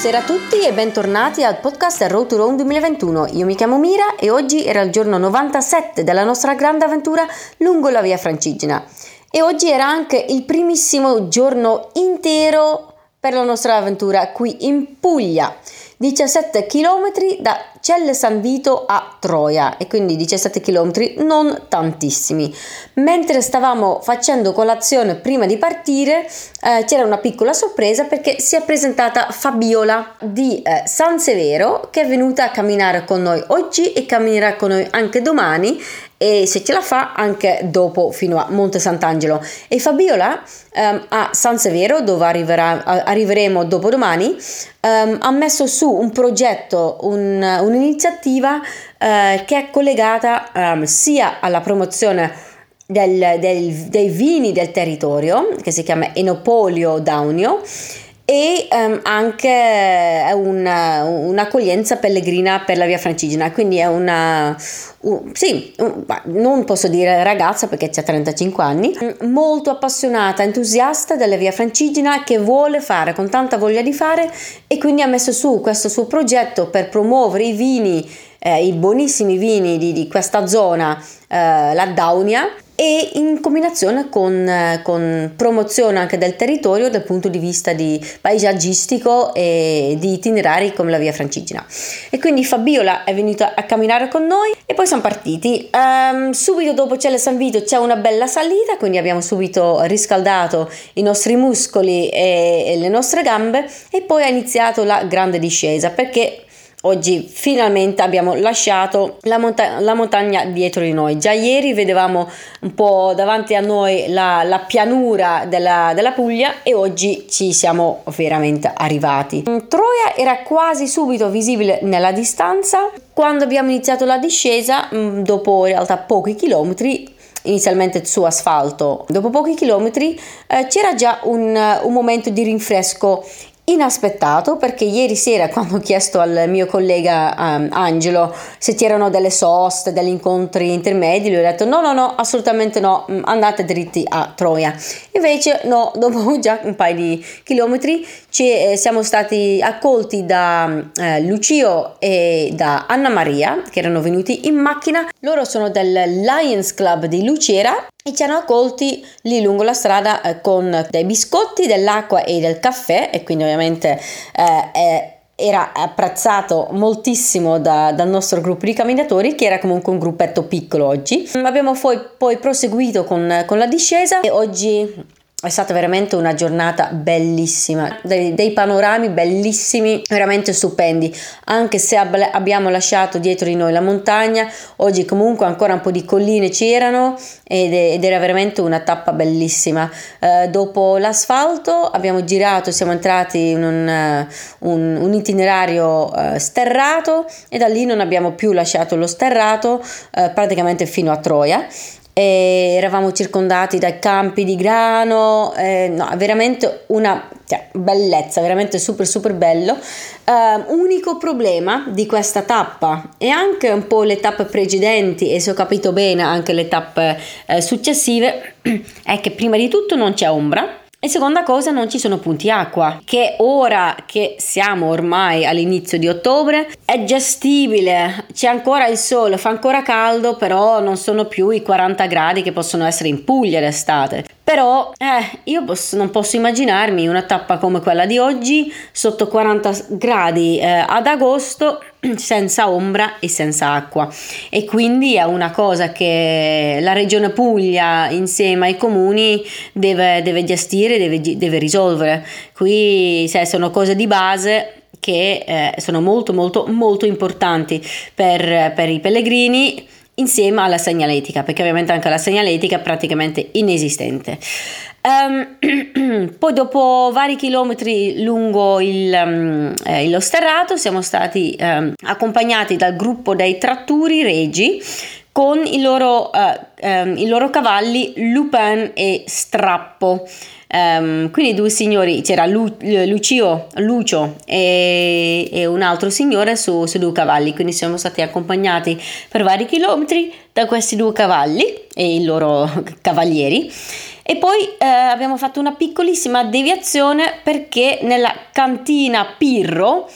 Buonasera a tutti e bentornati al podcast Road to Rome 2021. Io mi chiamo Mira e oggi era il giorno 97 della nostra grande avventura lungo la via Francigena. E oggi era anche il primissimo giorno intero per la nostra avventura qui in Puglia. 17 km da Celle San Vito a Troia e quindi 17 km non tantissimi. Mentre stavamo facendo colazione prima di partire eh, c'era una piccola sorpresa perché si è presentata Fabiola di eh, San Severo che è venuta a camminare con noi oggi e camminerà con noi anche domani e se ce la fa anche dopo fino a Monte Sant'Angelo. E Fabiola um, a San Severo, dove arriverà, arriveremo dopodomani, um, ha messo su un progetto, un, un'iniziativa uh, che è collegata um, sia alla promozione del, del, dei vini del territorio, che si chiama Enopolio Daunio, e um, anche una, un'accoglienza pellegrina per la via Francigena, quindi è una, uh, sì, uh, non posso dire ragazza perché ha 35 anni, molto appassionata, entusiasta della via Francigena che vuole fare con tanta voglia di fare e quindi ha messo su questo suo progetto per promuovere i vini, eh, i buonissimi vini di, di questa zona, eh, la Daunia e in combinazione con, con, promozione anche del territorio dal punto di vista di paesaggistico e di itinerari come la via Francigena. E quindi Fabiola è venuta a camminare con noi e poi siamo partiti. Um, subito dopo Celle San Vito c'è una bella salita, quindi abbiamo subito riscaldato i nostri muscoli e, e le nostre gambe e poi ha iniziato la grande discesa perché Oggi finalmente abbiamo lasciato la, monta- la, montagna dietro di noi. Già ieri vedevamo un po' davanti a noi la, la pianura della, della, Puglia e oggi ci siamo veramente arrivati. Troia era quasi subito visibile nella distanza. Quando abbiamo iniziato la discesa, mm, dopo in realtà pochi chilometri, inizialmente su asfalto, dopo pochi chilometri eh, c'era già un, un momento di rinfresco inaspettato perché ieri sera quando ho chiesto al mio collega um, Angelo se c'erano delle soste, degli incontri intermedi, lui ha detto no no no assolutamente no, mm, andate dritti a Troia. Invece no, dopo già un paio di chilometri ci, eh, siamo stati accolti da eh, Lucio e da Anna Maria che erano venuti in macchina. Loro sono del Lions Club di Lucera e ci hanno accolti lì lungo la strada eh, con dei biscotti, dell'acqua e del caffè e quindi ovviamente eh, era apprezzato moltissimo da, dal nostro gruppo di camminatori che era comunque un gruppetto piccolo oggi. Abbiamo poi, poi proseguito con, con la discesa e oggi è stata veramente una giornata bellissima, dei, dei, panorami bellissimi, veramente stupendi, anche se ab- abbiamo lasciato dietro di noi la montagna, oggi comunque ancora un po' di colline c'erano ed, ed era veramente una tappa bellissima. Eh, dopo l'asfalto abbiamo girato, siamo entrati in un, un, un itinerario eh, sterrato e da lì non abbiamo più lasciato lo sterrato eh, praticamente fino a Troia e eravamo circondati dai campi di grano, eh, no, veramente una cioè, bellezza, veramente super super bello. Uh, unico problema di questa tappa e anche un po' le tappe precedenti e se ho capito bene anche le tappe eh, successive è che prima di tutto non c'è ombra e seconda cosa, non ci sono punti acqua, che ora che siamo ormai all'inizio di ottobre è gestibile, c'è ancora il sole, fa ancora caldo, però non sono più i 40 gradi che possono essere in Puglia d'estate. Però eh, io posso, non posso immaginarmi una tappa come quella di oggi sotto 40 gradi eh, ad agosto senza ombra e senza acqua e quindi è una cosa che la regione Puglia insieme ai comuni deve, deve gestire, deve, deve risolvere. Qui se sono cose di base che eh, sono molto molto molto importanti per, per i pellegrini insieme alla segnaletica, perché ovviamente anche la segnaletica è praticamente inesistente. Um, poi dopo vari chilometri lungo il, um, eh, lo sterrato siamo stati um, accompagnati dal gruppo dei tratturi regi con i loro, uh, i loro cavalli Lupin e Strappo. Um, quindi due signori, c'era Lu, Lucio, Lucio e, e, un altro signore su, su, due cavalli, quindi siamo stati accompagnati per vari chilometri da questi due cavalli e i loro cavalieri. E poi eh, abbiamo fatto una piccolissima deviazione perché nella cantina Pirro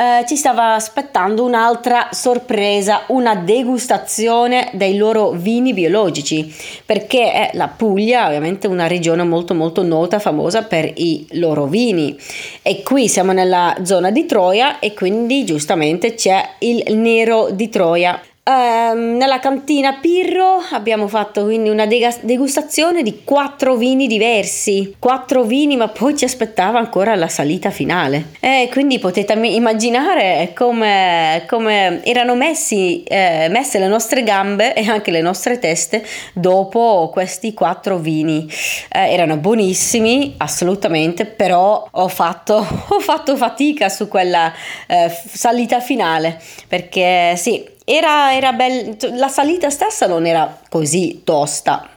eh, ci stava aspettando un'altra sorpresa, una degustazione dei loro vini biologici, perché è la Puglia ovviamente una regione molto molto nota, famosa per i loro vini. E qui siamo nella zona di Troia e quindi giustamente c'è il nero di Troia Um, nella cantina Pirro abbiamo fatto quindi una degustazione di quattro vini diversi, quattro vini, ma poi ci aspettava ancora la salita finale. E quindi potete immaginare come, come erano messi, eh, messe le nostre gambe e anche le nostre teste dopo questi quattro vini. Eh, erano buonissimi, assolutamente, però ho fatto, ho fatto fatica su quella eh, salita finale perché sì era, era bella, la salita stessa non era così tosta,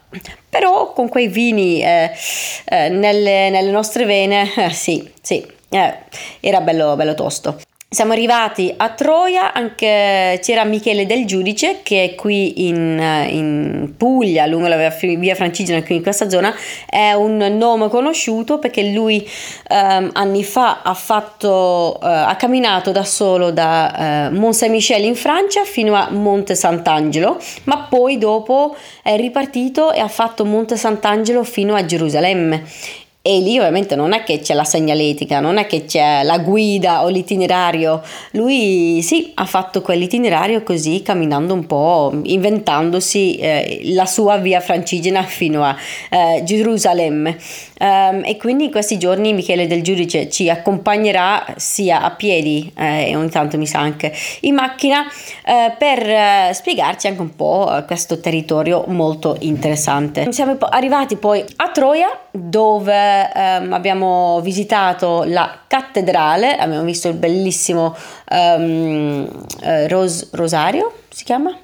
però con quei vini eh, eh, nelle, nelle, nostre vene, eh, sì, sì, eh, era bello, bello tosto. Siamo arrivati a Troia, anche c'era Michele Del Giudice che è qui in, in Puglia, lungo la via Francigena, qui in questa zona, è un nome conosciuto perché lui um, anni fa ha, fatto, uh, ha camminato da solo da uh, Mont Saint-Michel in Francia fino a Monte Sant'Angelo, ma poi dopo è ripartito e ha fatto Monte Sant'Angelo fino a Gerusalemme e lì ovviamente non è che c'è la segnaletica, non è che c'è la guida o l'itinerario. Lui sì, ha fatto quell'itinerario così, camminando un po', inventandosi eh, la sua via francigena fino a eh, Gerusalemme. Um, e quindi in questi giorni Michele del Giudice ci accompagnerà sia a piedi eh, e ogni tanto mi sa anche in macchina eh, per eh, spiegarci anche un po' eh, questo territorio molto interessante. Siamo arrivati poi a Troia dove um, abbiamo visitato la cattedrale, abbiamo visto il bellissimo um, Ros- Rosario, si chiama?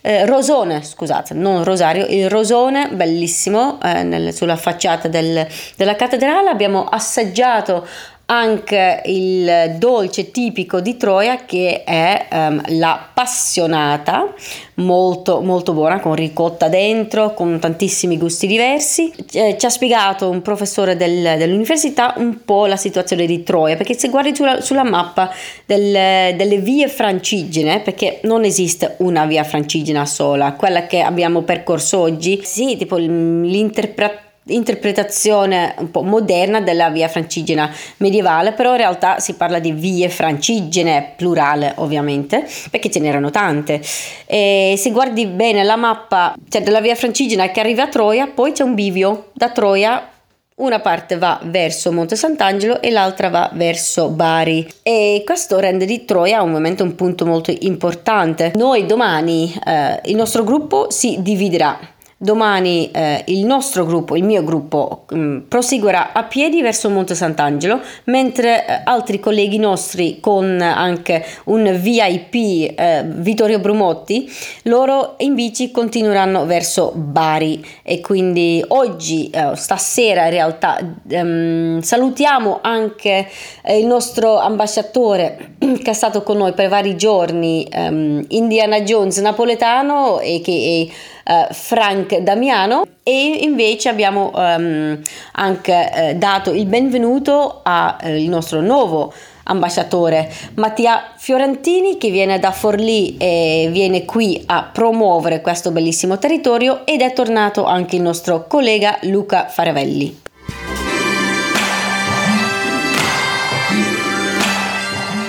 eh, rosone, scusate, non rosario, il rosone bellissimo eh, nel, sulla facciata del, della cattedrale. Abbiamo assaggiato anche il dolce tipico di Troia che è um, la passionata, molto molto buona con ricotta dentro, con tantissimi gusti diversi. Eh, ci ha spiegato un professore del, dell'università un po' la situazione di Troia, perché se guardi sulla, sulla mappa del, delle vie francigene, perché non esiste una via francigena sola, quella che abbiamo percorso oggi, sì, tipo l'interpretazione interpretazione un po' moderna della via francigena medievale, però in realtà si parla di vie francigene, plurale ovviamente, perché ce n'erano tante. E se guardi bene la mappa cioè della via francigena che arriva a Troia, poi c'è un bivio da Troia una parte va verso Monte Sant'Angelo e l'altra va verso Bari e questo rende di Troia ovviamente un punto molto importante. Noi domani eh, il nostro gruppo si dividerà Domani eh, il nostro gruppo, il mio gruppo, mh, mm, proseguirà a piedi verso Monte Sant'Angelo, mentre eh, altri colleghi nostri con anche un VIP, eh, Vittorio Brumotti, loro in bici continueranno verso Bari. E quindi oggi, eh, stasera in realtà, ehm, salutiamo anche eh, il nostro ambasciatore che è stato con noi per vari giorni, ehm, Indiana Jones napoletano e che uh, Frank Damiano e invece abbiamo um, anche uh, dato il benvenuto al uh, nostro nuovo ambasciatore Mattia Fiorentini che viene da Forlì e viene qui a promuovere questo bellissimo territorio ed è tornato anche il nostro collega Luca Faravelli.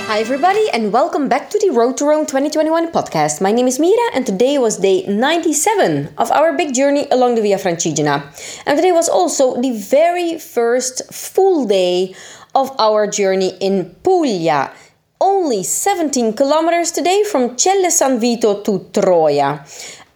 Hi, everybody, and welcome back to the Road to Rome 2021 podcast. My name is Mira, and today was day 97 of our big journey along the Via Francigena. And today was also the very first full day of our journey in Puglia. Only 17 kilometers today from Celle San Vito to Troia.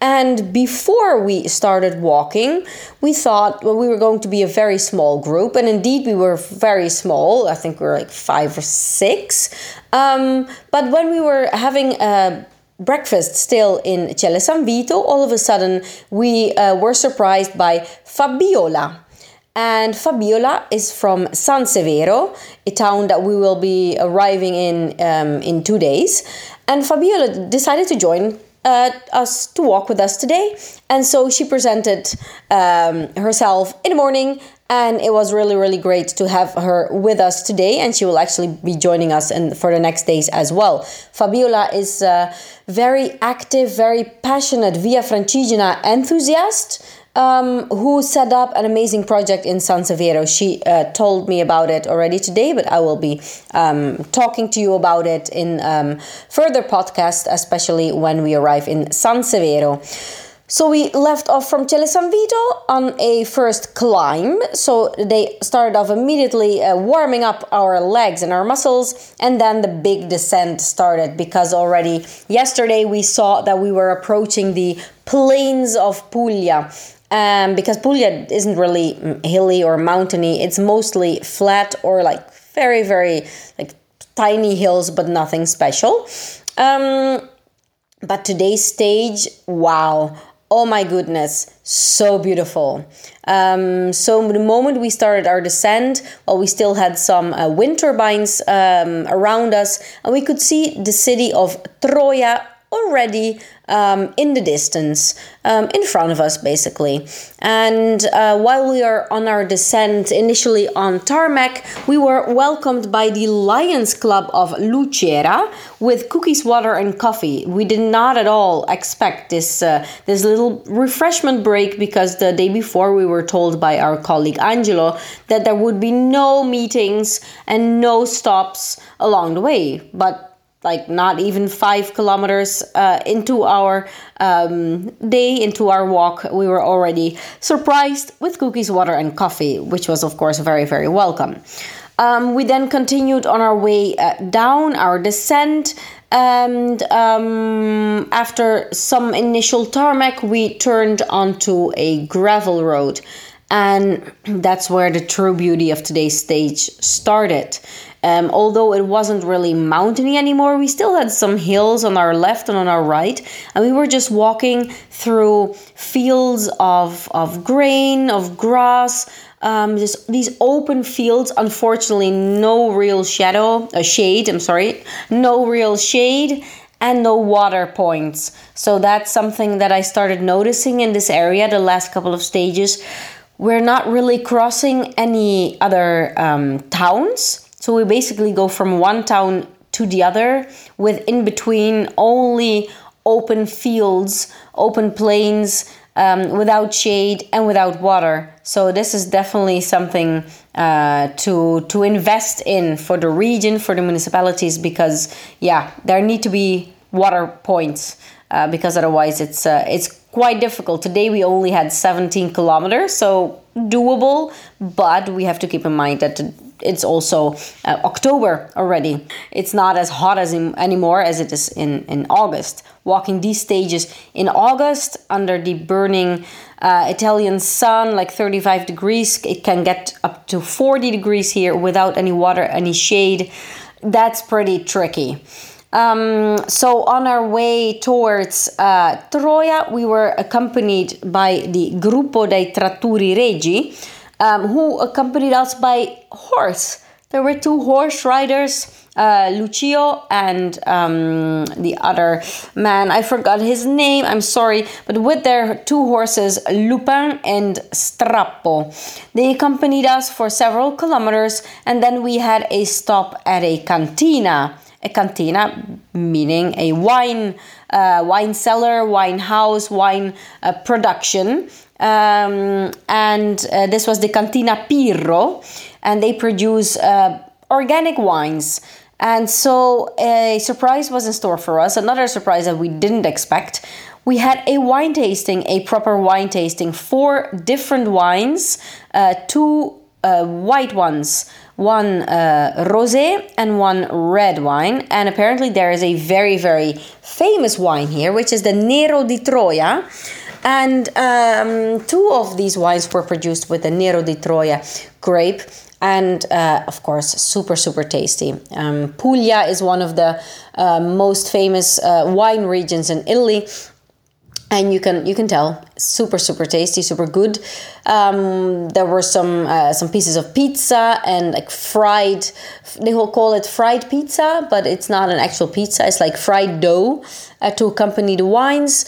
And before we started walking, we thought well, we were going to be a very small group. And indeed, we were very small. I think we were like five or six. Um, but when we were having a breakfast still in Celle San Vito, all of a sudden we uh, were surprised by Fabiola. And Fabiola is from San Severo, a town that we will be arriving in um, in two days. And Fabiola decided to join uh, us to walk with us today. And so she presented um, herself in the morning, and it was really, really great to have her with us today. And she will actually be joining us in, for the next days as well. Fabiola is a very active, very passionate Via Francigena enthusiast um, who set up an amazing project in San Severo. She uh, told me about it already today, but I will be um, talking to you about it in um, further podcasts, especially when we arrive in San Severo. So we left off from Celle San Vito on a first climb. So they started off immediately uh, warming up our legs and our muscles, and then the big descent started because already yesterday we saw that we were approaching the plains of Puglia um, because Puglia isn't really hilly or mountainy. It's mostly flat or like very, very like tiny hills, but nothing special. Um, but today's stage, wow. Oh my goodness, so beautiful. Um, so the moment we started our descent, well, we still had some uh, wind turbines um, around us, and we could see the city of Troia already um, in the distance, um, in front of us, basically. And uh, while we are on our descent, initially on tarmac, we were welcomed by the Lions Club of Lucera with cookies, water, and coffee. We did not at all expect this uh, this little refreshment break because the day before we were told by our colleague Angelo that there would be no meetings and no stops along the way, but like not even five kilometers uh, into our um, day, into our walk, we were already surprised with cookies, water, and coffee, which was, of course, very, very welcome. Um, we then continued on our way uh, down our descent, and um, after some initial tarmac, we turned onto a gravel road. And that's where the true beauty of today's stage started. Um, although it wasn't really mountainy anymore, we still had some hills on our left and on our right, and we were just walking through fields of, of grain, of grass, um, just these open fields. Unfortunately, no real shadow, uh, shade. I'm sorry, no real shade and no water points. So that's something that I started noticing in this area the last couple of stages. We're not really crossing any other um, towns so we basically go from one town to the other with in between only open fields, open plains, um, without shade and without water. So this is definitely something uh, to to invest in for the region, for the municipalities, because yeah, there need to be water points uh, because otherwise it's uh, it's quite difficult. Today we only had 17 kilometers, so doable, but we have to keep in mind that it's also uh, October already. It's not as hot as in, anymore as it is in, in August. Walking these stages in August under the burning uh, Italian sun, like 35 degrees, it can get up to 40 degrees here without any water, any shade. That's pretty tricky. Um, so on our way towards uh, Troia, we were accompanied by the Gruppo dei Tratturi Regi, um, who accompanied us by horse. There were two horse riders, uh, Lucio and um, the other man. I forgot his name. I'm sorry, but with their two horses, Lupin and Strappo, they accompanied us for several kilometers, and then we had a stop at a cantina. A cantina meaning a wine, uh, wine cellar, wine house, wine uh, production um, and uh, this was the Cantina Pirro, and they produce uh, organic wines. And so a surprise was in store for us, another surprise that we didn't expect. We had a wine tasting, a proper wine tasting, four different wines, uh, two uh, white ones, one uh, rosé and one red wine. And apparently, there is a very, very famous wine here, which is the Nero di Troia. And um, two of these wines were produced with the Nero di Troia grape and uh, of course super super tasty. Um, puglia is one of the uh, most famous uh, wine regions in italy. And you can you can tell super super tasty super good. Um, there were some uh, some pieces of pizza and like fried they will call it fried pizza but it's not an actual pizza. It's like fried dough uh, to accompany the wines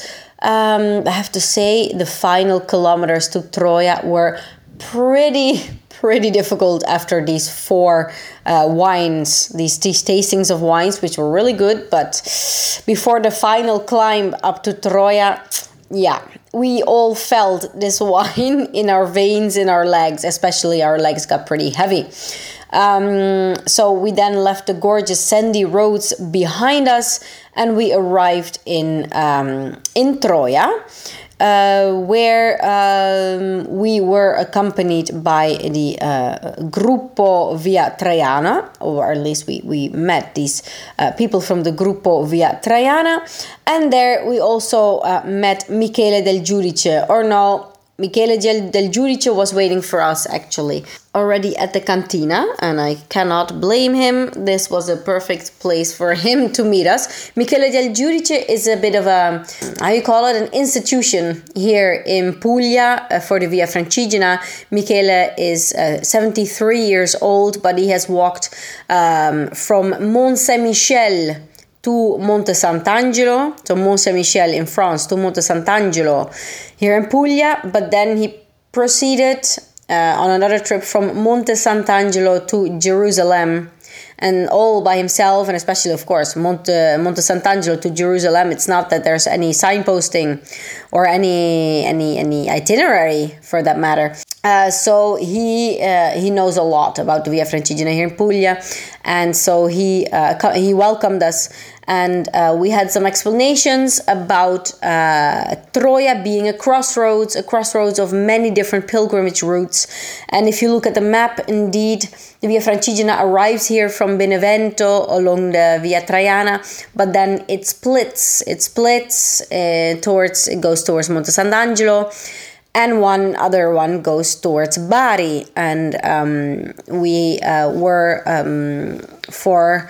um, i have to say the final kilometers to Troia were pretty pretty difficult after these four uh, wines, these, these tastings of wines, which were really good. But before the final climb up to Troia yeah, we all felt this wine in our veins, in our legs, especially our legs got pretty heavy. Um, so we then left the gorgeous sandy roads behind us and we arrived in um, in Troia uh, where um, we were accompanied by the uh, Gruppo Via Traiana, or at least we, we met these uh, people from the Gruppo Via Traiana. And there we also uh, met Michele del Giudice, or no, Michele del Giudice was waiting for us actually already at the cantina, and I cannot blame him. This was a perfect place for him to meet us. Michele del Giudice is a bit of a, how you call it, an institution here in Puglia uh, for the Via Francigena. Michele is uh, 73 years old, but he has walked um, from Mont Saint Michel to Monte Sant'Angelo, so Mont Saint Michel in France to Monte Sant'Angelo here in Puglia, but then he proceeded uh, on another trip from Monte Sant'Angelo to Jerusalem and all by himself and especially of course Monte, Monte Sant'Angelo to Jerusalem it's not that there's any signposting or any any any itinerary for that matter. Uh, so he uh, he knows a lot about the Via Francigena here in Puglia and so he uh, he welcomed us and uh, we had some explanations about uh, Troia being a crossroads, a crossroads of many different pilgrimage routes. And if you look at the map, indeed, the Via Francigena arrives here from Benevento along the Via Traiana, but then it splits. It splits uh, towards, it goes towards Monte Sant'Angelo and one other one goes towards Bari. And um, we uh, were um, for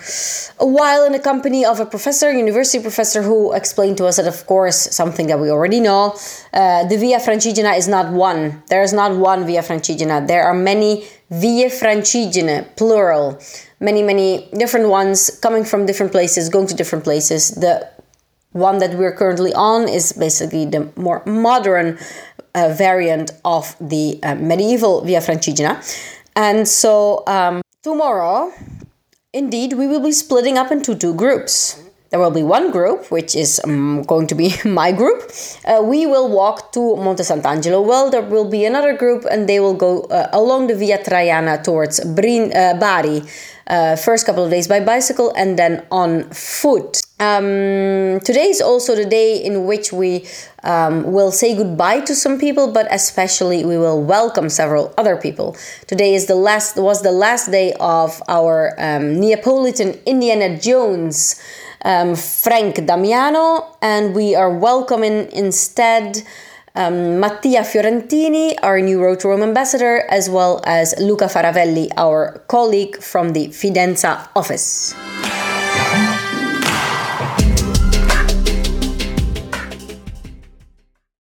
a while in the company of a professor, university professor, who explained to us that, of course, something that we already know, uh, the Via Francigena is not one. There is not one Via Francigena. There are many Via Francigene, plural. Many, many different ones coming from different places, going to different places. The one that we're currently on is basically the more modern uh, variant of the uh, medieval Via Francigena. And so um, tomorrow, indeed, we will be splitting up into two groups. There will be one group, which is um, going to be my group. Uh, we will walk to Monte Sant'Angelo. Well, there will be another group, and they will go uh, along the Via Traiana towards Brin- uh, Bari. Uh, first couple of days by bicycle and then on foot. Um, today is also the day in which we um, will say goodbye to some people, but especially we will welcome several other people. Today is the last was the last day of our um, Neapolitan Indiana Jones um, Frank Damiano, and we are welcoming instead um, Mattia Fiorentini, our new Road to Rome ambassador, as well as Luca Faravelli, our colleague from the Fidenza office.